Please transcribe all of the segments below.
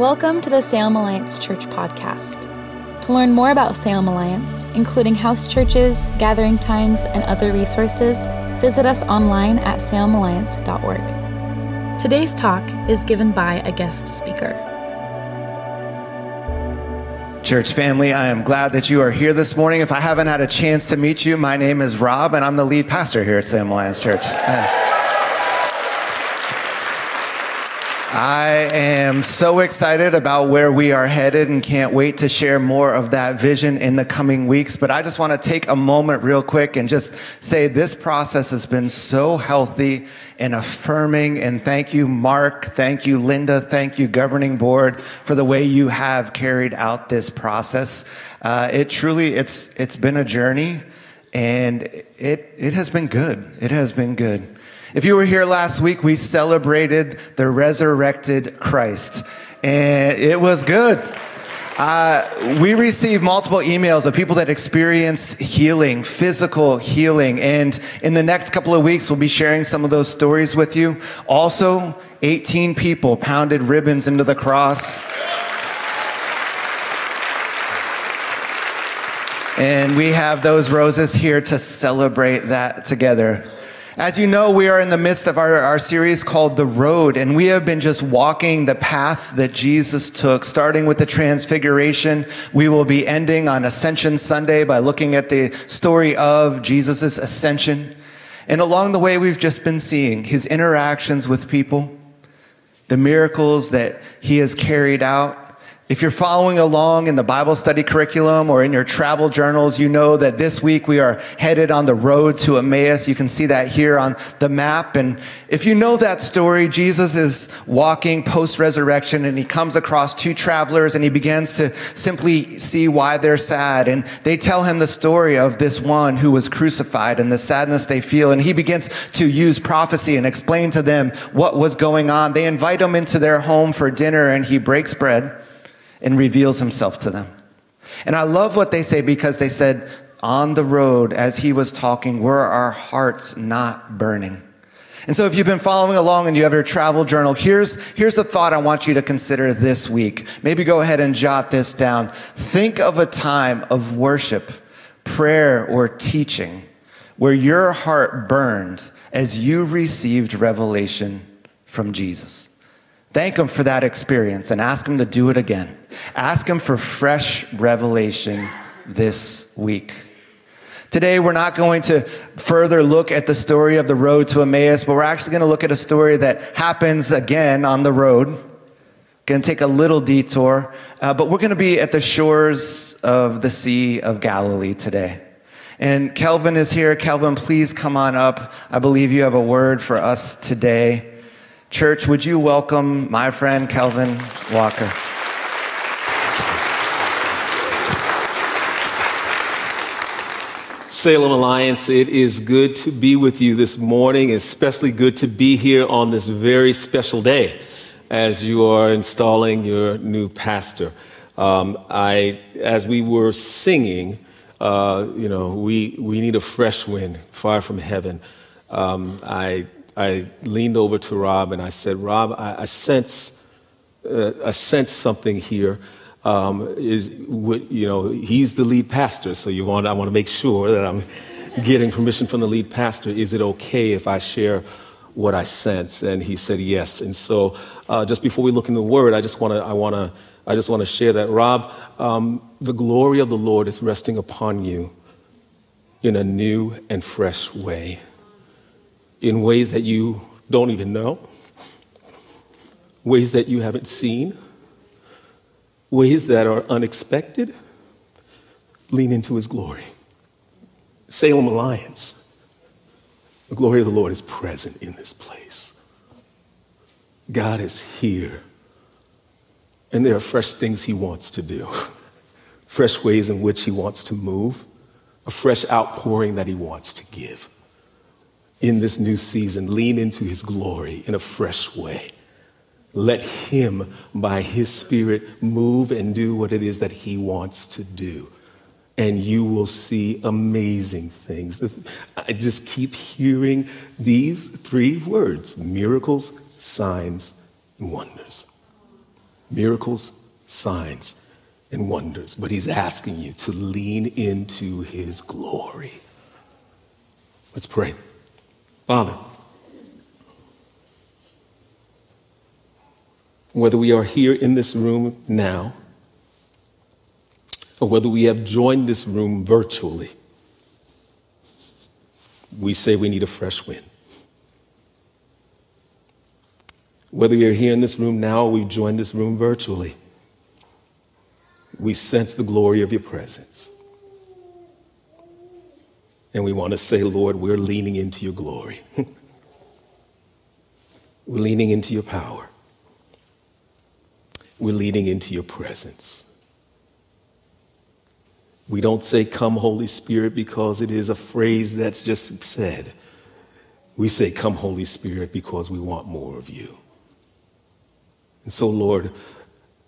Welcome to the Salem Alliance Church podcast. To learn more about Salem Alliance, including house churches, gathering times, and other resources, visit us online at salemalliance.org. Today's talk is given by a guest speaker. Church family, I am glad that you are here this morning. If I haven't had a chance to meet you, my name is Rob, and I'm the lead pastor here at Salem Alliance Church. Uh, I am so excited about where we are headed and can't wait to share more of that vision in the coming weeks. But I just want to take a moment real quick and just say this process has been so healthy and affirming. And thank you, Mark. Thank you, Linda. Thank you, governing board, for the way you have carried out this process. Uh, it truly, it's, it's been a journey and it, it has been good. It has been good. If you were here last week, we celebrated the resurrected Christ, and it was good. Uh, we received multiple emails of people that experienced healing, physical healing, and in the next couple of weeks, we'll be sharing some of those stories with you. Also, 18 people pounded ribbons into the cross. And we have those roses here to celebrate that together. As you know, we are in the midst of our, our series called The Road, and we have been just walking the path that Jesus took, starting with the Transfiguration. We will be ending on Ascension Sunday by looking at the story of Jesus' ascension. And along the way, we've just been seeing his interactions with people, the miracles that he has carried out, if you're following along in the Bible study curriculum or in your travel journals, you know that this week we are headed on the road to Emmaus. You can see that here on the map. And if you know that story, Jesus is walking post resurrection and he comes across two travelers and he begins to simply see why they're sad. And they tell him the story of this one who was crucified and the sadness they feel. And he begins to use prophecy and explain to them what was going on. They invite him into their home for dinner and he breaks bread and reveals himself to them. And I love what they say because they said, on the road, as he was talking, were our hearts not burning? And so if you've been following along and you have your travel journal, here's, here's the thought I want you to consider this week. Maybe go ahead and jot this down. Think of a time of worship, prayer, or teaching where your heart burned as you received revelation from Jesus. Thank Him for that experience and ask Him to do it again. Ask Him for fresh revelation this week. Today, we're not going to further look at the story of the road to Emmaus, but we're actually going to look at a story that happens again on the road. Going to take a little detour, uh, but we're going to be at the shores of the Sea of Galilee today. And Kelvin is here. Kelvin, please come on up. I believe you have a word for us today. Church, would you welcome my friend Kelvin Walker? Salem Alliance, it is good to be with you this morning, especially good to be here on this very special day as you are installing your new pastor. Um, I, as we were singing, uh, you know, we, we need a fresh wind, far from heaven. Um, I I leaned over to Rob and I said, Rob, I, I sense, uh, I sense something here. Um, is you know, he's the lead pastor, so you want, I want to make sure that I'm getting permission from the lead pastor. Is it okay if I share what I sense? And he said yes. And so, uh, just before we look in the Word, I just want to, I want to, I just want to share that, Rob. Um, the glory of the Lord is resting upon you in a new and fresh way in ways that you don't even know, ways that you haven't seen, ways that are unexpected. Lean into his glory. Salem Alliance, the glory of the Lord is present in this place. God is here. And there are fresh things he wants to do, fresh ways in which he wants to move, a fresh outpouring that he wants to give in this new season, lean into his glory in a fresh way. Let him, by his spirit, move and do what it is that he wants to do. And you will see amazing things. I just keep hearing these three words miracles, signs, and wonders. miracles, signs, and wonders. But He's asking you to lean into His glory. Let's pray. Father, whether we are here in this room now, or whether we have joined this room virtually, we say we need a fresh wind. Whether you're here in this room now or we've joined this room virtually, we sense the glory of your presence. And we want to say, Lord, we're leaning into your glory. we're leaning into your power. We're leaning into your presence. We don't say, Come, Holy Spirit, because it is a phrase that's just said. We say, Come, Holy Spirit, because we want more of you. And so, Lord,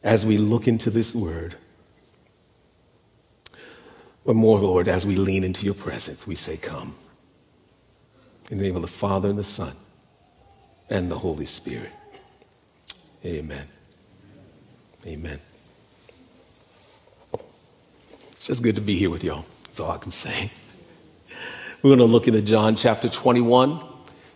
as we look into this word, but more, Lord, as we lean into your presence, we say, Come. In the name of the Father and the Son and the Holy Spirit. Amen. Amen. It's just good to be here with y'all. That's all I can say. We're going to look into John chapter 21.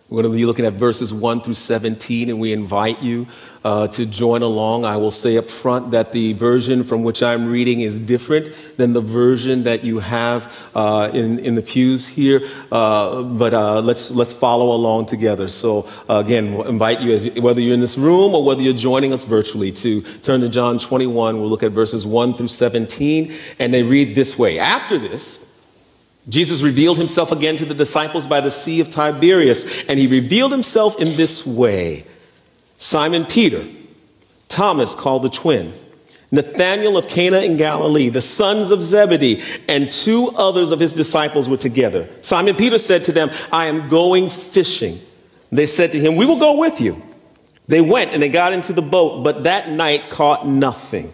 We're going to be looking at verses 1 through 17, and we invite you uh, to join along. I will say up front that the version from which I'm reading is different than the version that you have uh, in, in the pews here, uh, but uh, let's, let's follow along together. So, uh, again, we'll invite you, as, whether you're in this room or whether you're joining us virtually, to turn to John 21. We'll look at verses 1 through 17, and they read this way After this, Jesus revealed himself again to the disciples by the Sea of Tiberias, and he revealed himself in this way Simon Peter, Thomas called the twin, Nathanael of Cana in Galilee, the sons of Zebedee, and two others of his disciples were together. Simon Peter said to them, I am going fishing. They said to him, We will go with you. They went and they got into the boat, but that night caught nothing.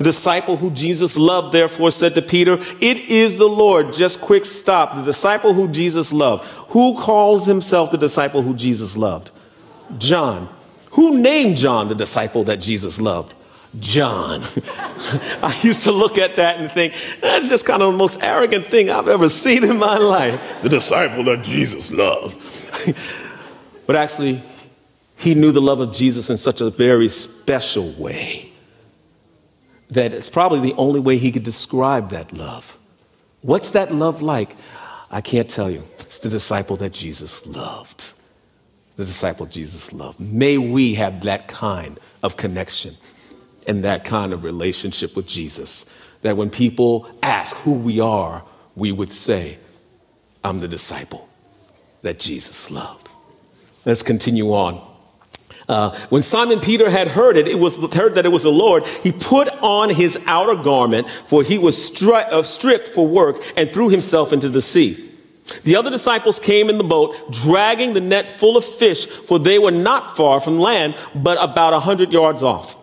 The disciple who Jesus loved, therefore, said to Peter, It is the Lord. Just quick stop. The disciple who Jesus loved. Who calls himself the disciple who Jesus loved? John. Who named John the disciple that Jesus loved? John. I used to look at that and think, that's just kind of the most arrogant thing I've ever seen in my life. The disciple that Jesus loved. but actually, he knew the love of Jesus in such a very special way that it's probably the only way he could describe that love. What's that love like? I can't tell you. It's the disciple that Jesus loved. The disciple Jesus loved. May we have that kind of connection and that kind of relationship with Jesus. That when people ask who we are, we would say, I'm the disciple that Jesus loved. Let's continue on. Uh, when Simon Peter had heard it, it was heard that it was the Lord. He put on his outer garment, for he was stri- uh, stripped for work, and threw himself into the sea. The other disciples came in the boat, dragging the net full of fish, for they were not far from land, but about a hundred yards off.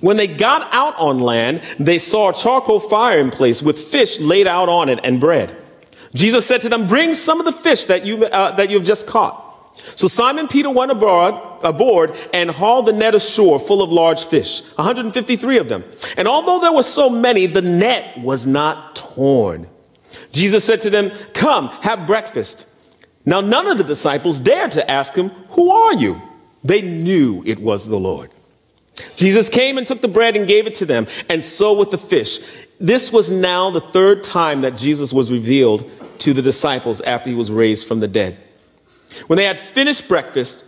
When they got out on land, they saw a charcoal fire in place with fish laid out on it and bread. Jesus said to them, Bring some of the fish that, you, uh, that you've just caught. So Simon Peter went abroad, aboard and hauled the net ashore full of large fish, 153 of them. And although there were so many, the net was not torn. Jesus said to them, Come, have breakfast. Now none of the disciples dared to ask him, Who are you? They knew it was the Lord. Jesus came and took the bread and gave it to them, and so with the fish. This was now the third time that Jesus was revealed to the disciples after he was raised from the dead. When they had finished breakfast,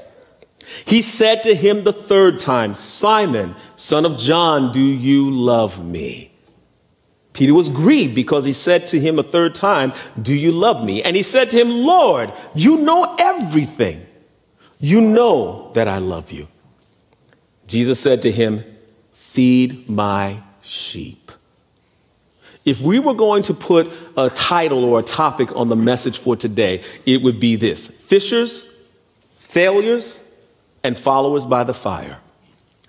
He said to him the third time, Simon, son of John, do you love me? Peter was grieved because he said to him a third time, Do you love me? And he said to him, Lord, you know everything. You know that I love you. Jesus said to him, Feed my sheep. If we were going to put a title or a topic on the message for today, it would be this Fishers, Failures, and Followers by the Fire.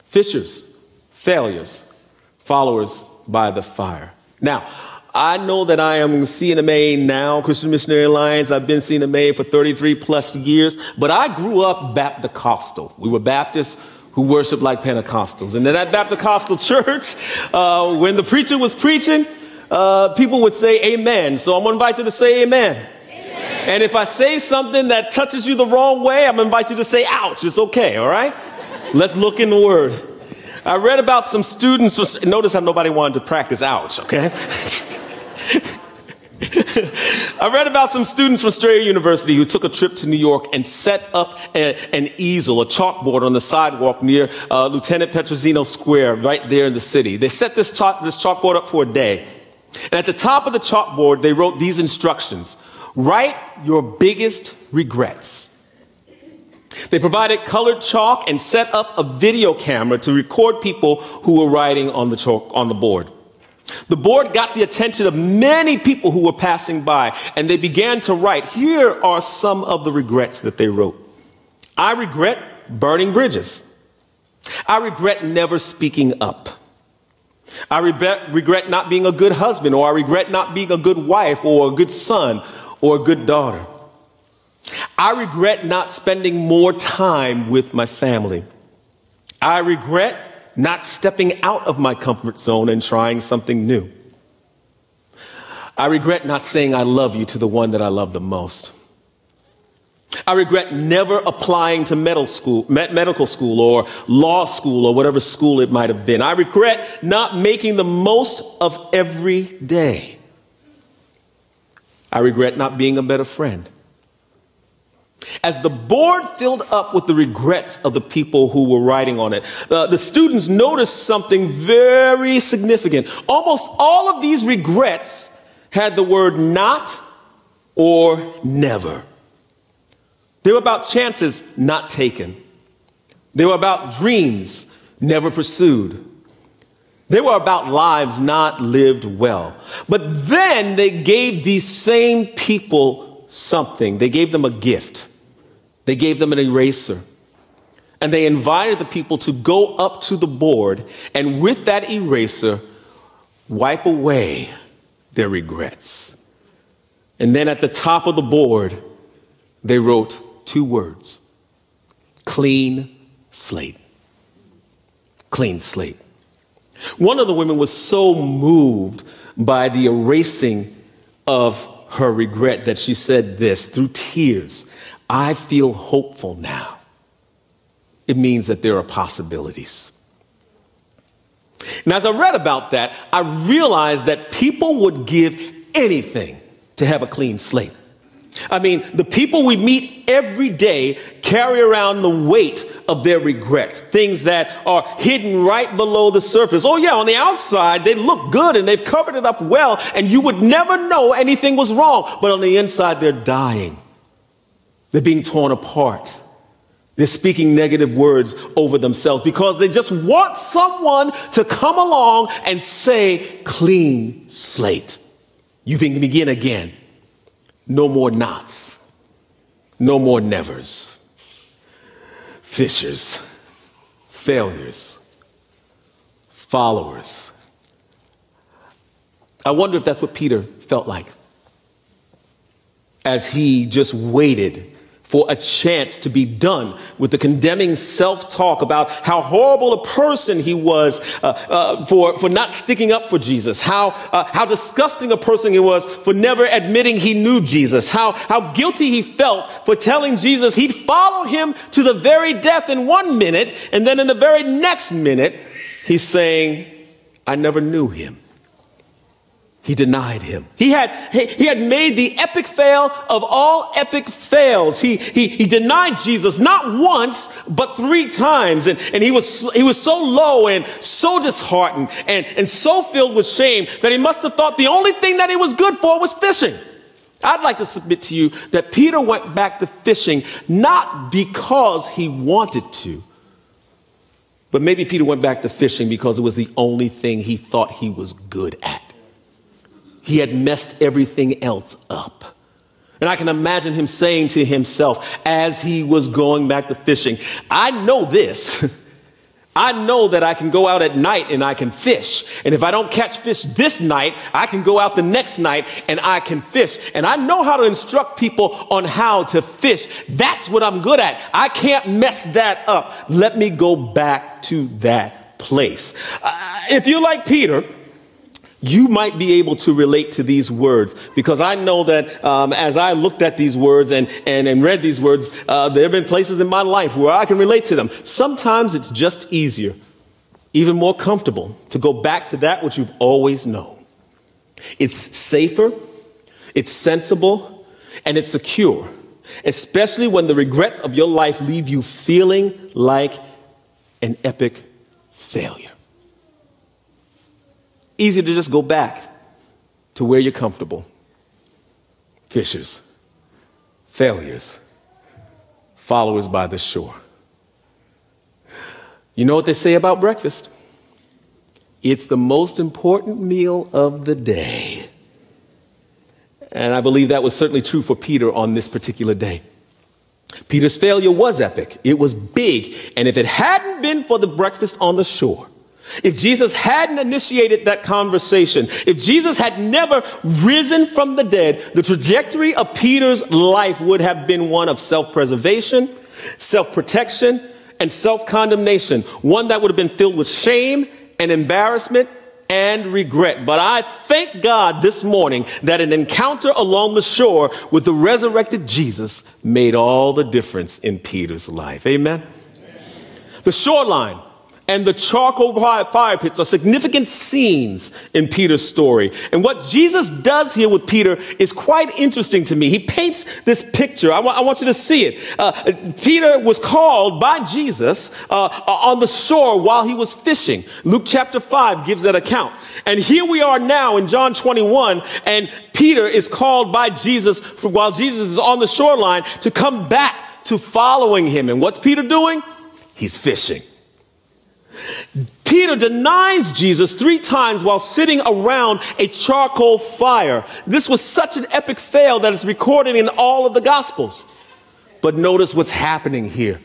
Fishers, Failures, Followers by the Fire. Now, I know that I am C&MA now, Christian Missionary Alliance. I've been C&MA for 33 plus years, but I grew up Baptist. We were Baptists who worshiped like Pentecostals. And in that Baptist church, uh, when the preacher was preaching, uh, people would say amen. So I'm invited to say amen. And if I say something that touches you the wrong way, I'm invite you to say ouch. It's okay, all right? Let's look in the word. I read about some students, notice how nobody wanted to practice ouch, okay? I read about some students from Strayer University who took a trip to New York and set up a, an easel, a chalkboard on the sidewalk near uh, Lieutenant Petrosino Square, right there in the city. They set this, chalk, this chalkboard up for a day. And at the top of the chalkboard, they wrote these instructions Write your biggest regrets. They provided colored chalk and set up a video camera to record people who were writing on the chalk on the board. The board got the attention of many people who were passing by, and they began to write. Here are some of the regrets that they wrote I regret burning bridges. I regret never speaking up. I regret, regret not being a good husband, or I regret not being a good wife, or a good son, or a good daughter. I regret not spending more time with my family. I regret not stepping out of my comfort zone and trying something new. I regret not saying I love you to the one that I love the most. I regret never applying to medical school, medical school or law school or whatever school it might have been. I regret not making the most of every day. I regret not being a better friend. As the board filled up with the regrets of the people who were writing on it, uh, the students noticed something very significant. Almost all of these regrets had the word not or never. They were about chances not taken. They were about dreams never pursued. They were about lives not lived well. But then they gave these same people something. They gave them a gift. They gave them an eraser. And they invited the people to go up to the board and with that eraser, wipe away their regrets. And then at the top of the board, they wrote two words clean slate. Clean slate. One of the women was so moved by the erasing of her regret that she said this through tears I feel hopeful now. It means that there are possibilities. And as I read about that, I realized that people would give anything to have a clean slate. I mean, the people we meet every day carry around the weight of their regrets, things that are hidden right below the surface. Oh, yeah, on the outside, they look good and they've covered it up well, and you would never know anything was wrong. But on the inside, they're dying. They're being torn apart. They're speaking negative words over themselves because they just want someone to come along and say, clean slate. You can begin again. No more knots. No more nevers. Fishers. Failures. Followers. I wonder if that's what Peter felt like as he just waited for a chance to be done with the condemning self talk about how horrible a person he was uh, uh, for, for not sticking up for Jesus, how, uh, how disgusting a person he was for never admitting he knew Jesus, how, how guilty he felt for telling Jesus he'd follow him to the very death in one minute, and then in the very next minute, he's saying, I never knew him. He denied him. He had, he, he, had made the epic fail of all epic fails. He, he, he denied Jesus not once, but three times. And, and he, was, he was so low and so disheartened and, and so filled with shame that he must have thought the only thing that he was good for was fishing. I'd like to submit to you that Peter went back to fishing not because he wanted to, but maybe Peter went back to fishing because it was the only thing he thought he was good at. He had messed everything else up. And I can imagine him saying to himself as he was going back to fishing, I know this. I know that I can go out at night and I can fish. And if I don't catch fish this night, I can go out the next night and I can fish. And I know how to instruct people on how to fish. That's what I'm good at. I can't mess that up. Let me go back to that place. Uh, if you like Peter, you might be able to relate to these words because I know that um, as I looked at these words and, and, and read these words, uh, there have been places in my life where I can relate to them. Sometimes it's just easier, even more comfortable, to go back to that which you've always known. It's safer, it's sensible, and it's secure, especially when the regrets of your life leave you feeling like an epic failure. Easy to just go back to where you're comfortable. Fishers, failures, followers by the shore. You know what they say about breakfast? It's the most important meal of the day. And I believe that was certainly true for Peter on this particular day. Peter's failure was epic. It was big. And if it hadn't been for the breakfast on the shore, if Jesus hadn't initiated that conversation, if Jesus had never risen from the dead, the trajectory of Peter's life would have been one of self preservation, self protection, and self condemnation, one that would have been filled with shame and embarrassment and regret. But I thank God this morning that an encounter along the shore with the resurrected Jesus made all the difference in Peter's life. Amen. Amen. The shoreline and the charcoal fire pits are significant scenes in Peter's story. And what Jesus does here with Peter is quite interesting to me. He paints this picture. I, want you to see it. Uh, Peter was called by Jesus uh, on the shore while he was fishing. Luke chapter 5 gives that account. And here we are now in John 21, and Peter is called by Jesus while Jesus is on the shoreline to come back to following him. And what's Peter doing? He's fishing. Peter denies Jesus three times while sitting around a charcoal fire. This was such an epic fail that it's recorded in all of the Gospels. But notice what's happening here.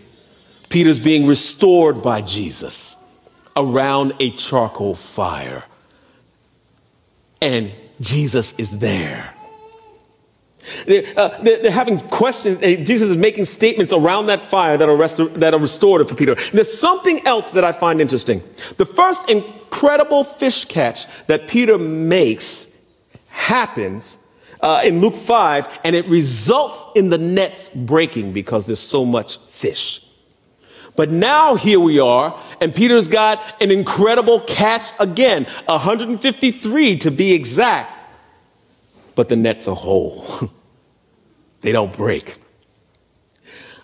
Peter's being restored by Jesus around a charcoal fire. And Jesus is there. They're, uh, they're, they're, having questions. Jesus is making statements around that fire that are, restor- that are restorative for Peter. There's something else that I find interesting. The first incredible fish catch that Peter makes happens uh, in Luke 5, and it results in the nets breaking because there's so much fish. But now here we are, and Peter's got an incredible catch again, 153 to be exact. But the nets are whole. they don't break.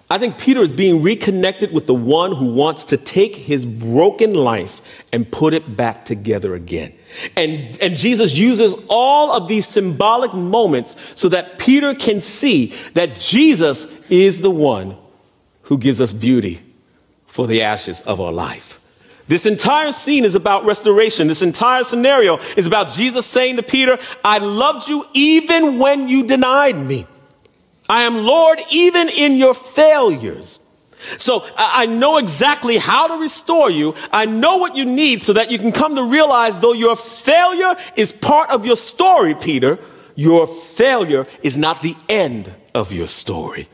I think Peter is being reconnected with the one who wants to take his broken life and put it back together again. And, and Jesus uses all of these symbolic moments so that Peter can see that Jesus is the one who gives us beauty for the ashes of our life. This entire scene is about restoration. This entire scenario is about Jesus saying to Peter, I loved you even when you denied me. I am Lord even in your failures. So I know exactly how to restore you. I know what you need so that you can come to realize though your failure is part of your story, Peter, your failure is not the end of your story.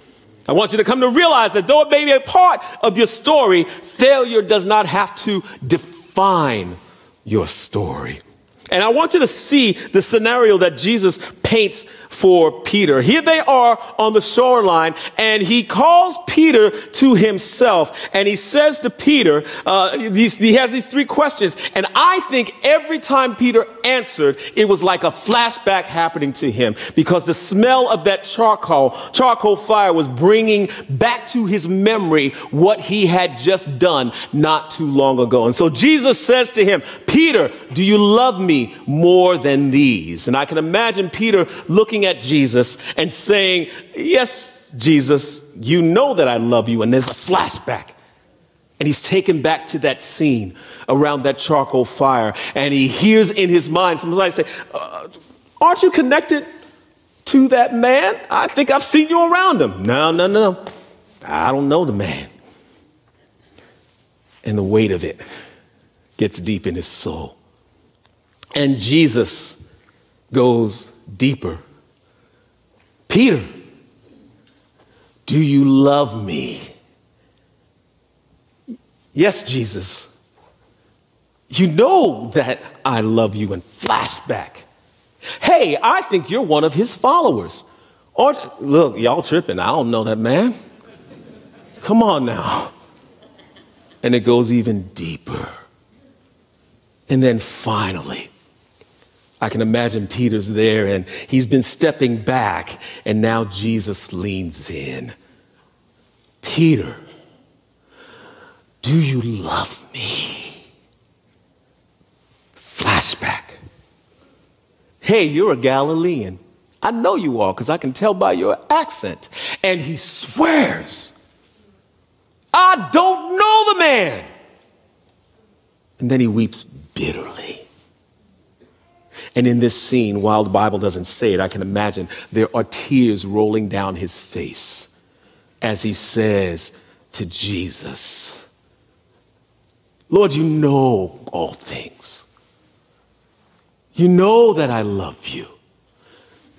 I want you to come to realize that though it may be a part of your story, failure does not have to define your story. And I want you to see the scenario that Jesus paints for Peter. Here they are on the shoreline, and he calls Peter to himself, and he says to Peter, uh, he has these three questions, and I think every time Peter answered, it was like a flashback happening to him because the smell of that charcoal, charcoal fire was bringing back to his memory what he had just done not too long ago. And so Jesus says to him, Peter, do you love me more than these? And I can imagine Peter looking at Jesus and saying, Yes, Jesus, you know that I love you. And there's a flashback. And he's taken back to that scene around that charcoal fire. And he hears in his mind somebody say, uh, Aren't you connected to that man? I think I've seen you around him. No, no, no. I don't know the man. And the weight of it gets deep in his soul. And Jesus goes deeper. Peter, do you love me? Yes, Jesus. You know that I love you. And flashback. Hey, I think you're one of his followers. Or, look, y'all tripping. I don't know that man. Come on now. And it goes even deeper. And then finally, I can imagine Peter's there and he's been stepping back, and now Jesus leans in. Peter, do you love me? Flashback. Hey, you're a Galilean. I know you are because I can tell by your accent. And he swears, I don't know the man. And then he weeps bitterly. And in this scene, while the Bible doesn't say it, I can imagine there are tears rolling down his face as he says to Jesus, Lord, you know all things. You know that I love you.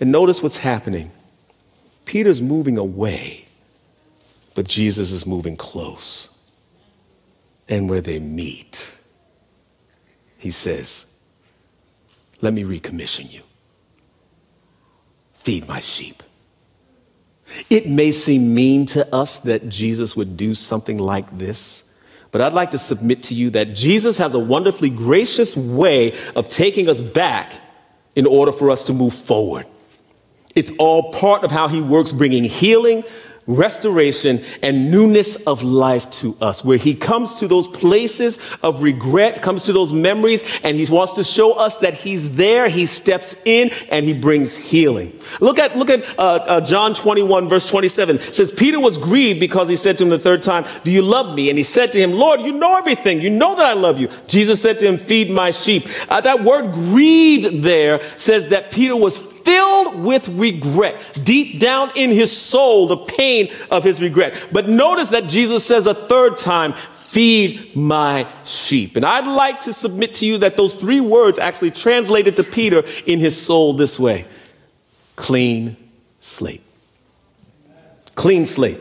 And notice what's happening. Peter's moving away, but Jesus is moving close. And where they meet, he says, Let me recommission you. Feed my sheep. It may seem mean to us that Jesus would do something like this. But I'd like to submit to you that Jesus has a wonderfully gracious way of taking us back in order for us to move forward. It's all part of how he works, bringing healing, restoration and newness of life to us, where he comes to those places of regret, comes to those memories, and he wants to show us that he's there. He steps in and he brings healing. Look at, look at uh, uh, John 21, verse 27. It says, Peter was grieved because he said to him the third time, Do you love me? And he said to him, Lord, you know everything. You know that I love you. Jesus said to him, Feed my sheep. Uh, that word grieved there says that Peter was filled with regret. Deep down in his soul, the pain of his regret. But notice that Jesus says a third time, feed my sheep. And I'd like to submit to you that those three words actually translated to Peter in his soul this way clean slate. Clean slate.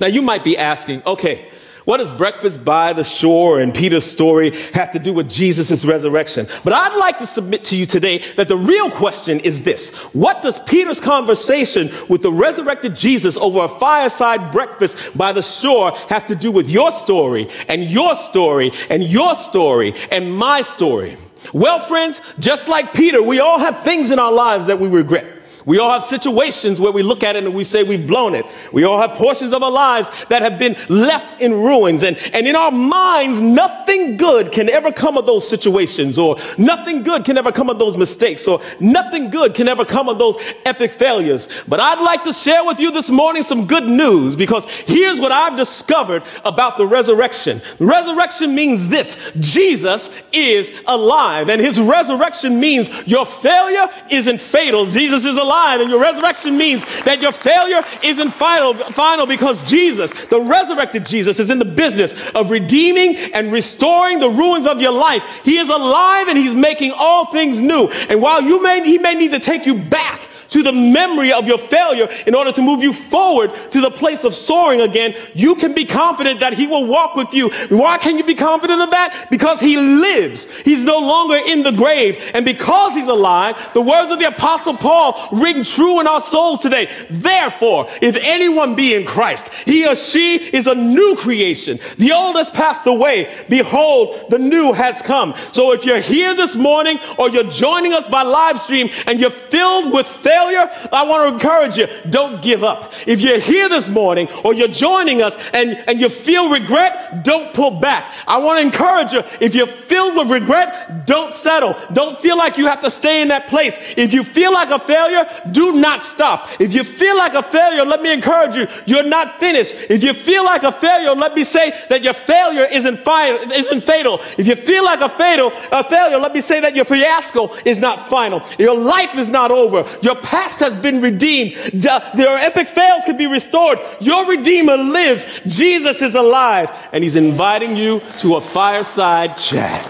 Now you might be asking, okay, what does breakfast by the shore and Peter's story have to do with Jesus' resurrection? But I'd like to submit to you today that the real question is this. What does Peter's conversation with the resurrected Jesus over a fireside breakfast by the shore have to do with your story and your story and your story and my story? Well, friends, just like Peter, we all have things in our lives that we regret. We all have situations where we look at it and we say we've blown it. We all have portions of our lives that have been left in ruins. And, and in our minds, nothing good can ever come of those situations, or nothing good can ever come of those mistakes, or nothing good can ever come of those epic failures. But I'd like to share with you this morning some good news because here's what I've discovered about the resurrection. resurrection means this Jesus is alive, and his resurrection means your failure isn't fatal. Jesus is alive alive. And your resurrection means that your failure isn't final, final because Jesus, the resurrected Jesus, is in the business of redeeming and restoring the ruins of your life. He is alive and he's making all things new. And while you may, he may need to take you back to the memory of your failure in order to move you forward to the place of soaring again, you can be confident that He will walk with you. Why can you be confident of that? Because He lives. He's no longer in the grave. And because He's alive, the words of the Apostle Paul ring true in our souls today. Therefore, if anyone be in Christ, he or she is a new creation. The old has passed away. Behold, the new has come. So if you're here this morning or you're joining us by live stream and you're filled with failure, I want to encourage you, don't give up. If you're here this morning or you're joining us and, and you feel regret, don't pull back. I want to encourage you, if you're filled with regret, don't settle. Don't feel like you have to stay in that place. If you feel like a failure, do not stop. If you feel like a failure, let me encourage you, you're not finished. If you feel like a failure, let me say that your failure isn't, final, isn't fatal. If you feel like a fatal, a failure, let me say that your fiasco is not final. Your life is not over. Your past has been redeemed. Your epic fails can be restored. Your Redeemer lives. Jesus is alive, and He's inviting you to a fireside chat.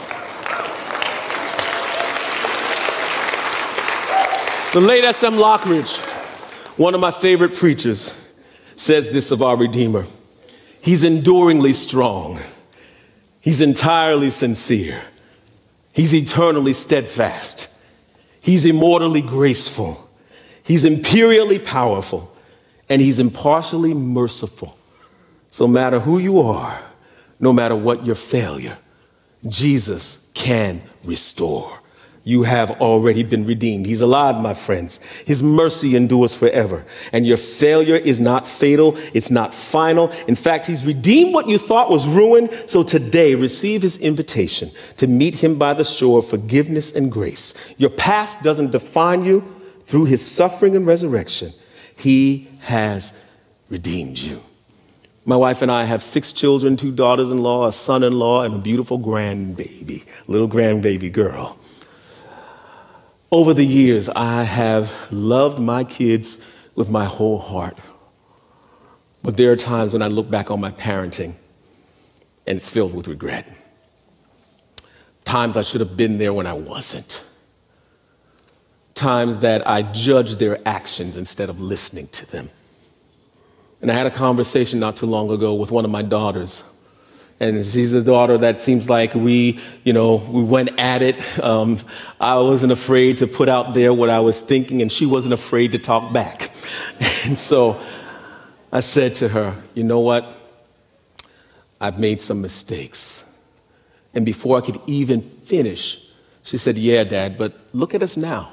The late S.M. Lockridge, one of my favorite preachers, says this of our Redeemer He's enduringly strong, He's entirely sincere, He's eternally steadfast, He's immortally graceful, He's imperially powerful, and He's impartially merciful. So, no matter who you are, no matter what your failure, Jesus can restore you have already been redeemed. He's alive, my friends. His mercy endures forever. And your failure is not fatal. It's not final. In fact, he's redeemed what you thought was ruined. So today, receive his invitation to meet him by the shore of forgiveness and grace. Your past doesn't define you through his suffering and resurrection. He has redeemed you. My wife and I have six children, two daughters in law, a son in law, and a beautiful grandbaby, little grandbaby girl. Over the years, I have loved my kids with my whole heart. But there are times when I look back on my parenting and it's filled with regret. Times I should have been there when I wasn't. Times that I judged their actions instead of listening to them. And I had a conversation not too long ago with one of my daughters and she's a daughter that seems like we, you know, we went at it. Um, I wasn't afraid to put out there what I was thinking, and she wasn't afraid to talk back. And so I said to her, you know what? I've made some mistakes. And before I could even finish, she said, Yeah, Dad, but look at us now.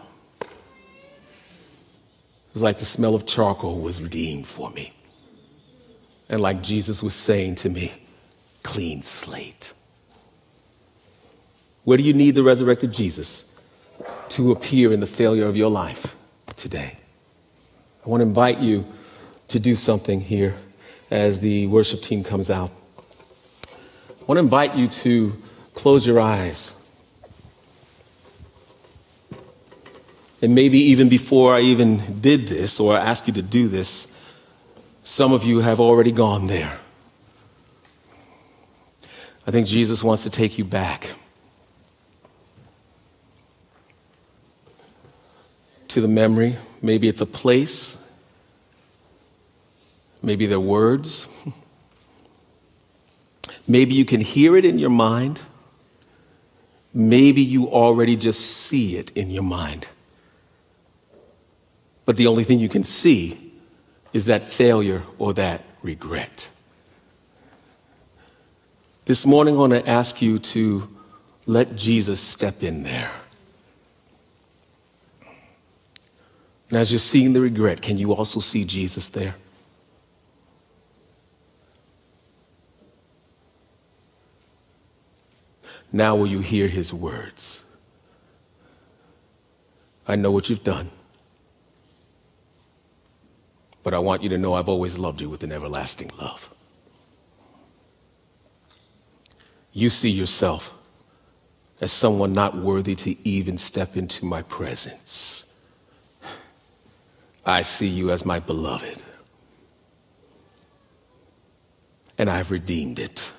It was like the smell of charcoal was redeemed for me. And like Jesus was saying to me, clean slate. Where do you need the resurrected Jesus to appear in the failure of your life today? I want to invite you to do something here as the worship team comes out. I want to invite you to close your eyes. And maybe even before I even did this or I asked you to do this, some of you have already gone there. I think Jesus wants to take you back to the memory. Maybe it's a place, maybe they're words. Maybe you can hear it in your mind. Maybe you already just see it in your mind. But the only thing you can see is that failure or that regret. This morning, I want to ask you to let Jesus step in there. And as you're seeing the regret, can you also see Jesus there? Now, will you hear his words? I know what you've done, but I want you to know I've always loved you with an everlasting love. you see yourself as someone not worthy to even step into my presence. I see you as my beloved, and I've redeemed it.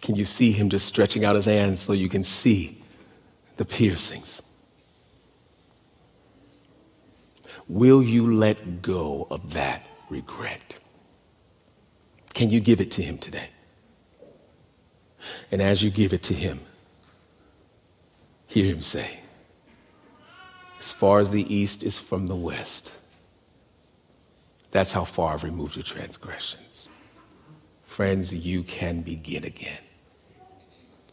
Can you see him just stretching out his hands so you can see the piercings? Will you let go of that regret? Can you give it to Him today? And as you give it to Him, hear Him say, As far as the east is from the west, that's how far I've removed your transgressions. Friends, you can begin again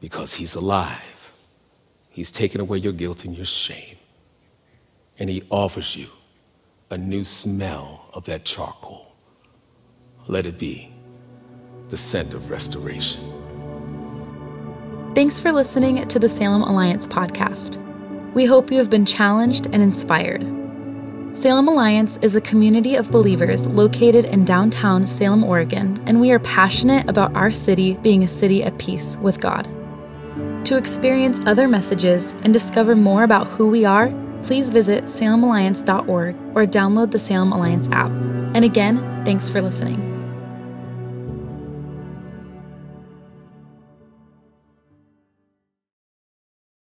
because He's alive. He's taken away your guilt and your shame, and He offers you a new smell of that charcoal. Let it be the scent of restoration. Thanks for listening to the Salem Alliance podcast. We hope you have been challenged and inspired. Salem Alliance is a community of believers located in downtown Salem, Oregon, and we are passionate about our city being a city at peace with God. To experience other messages and discover more about who we are, please visit salemalliance.org or download the Salem Alliance app. And again, thanks for listening.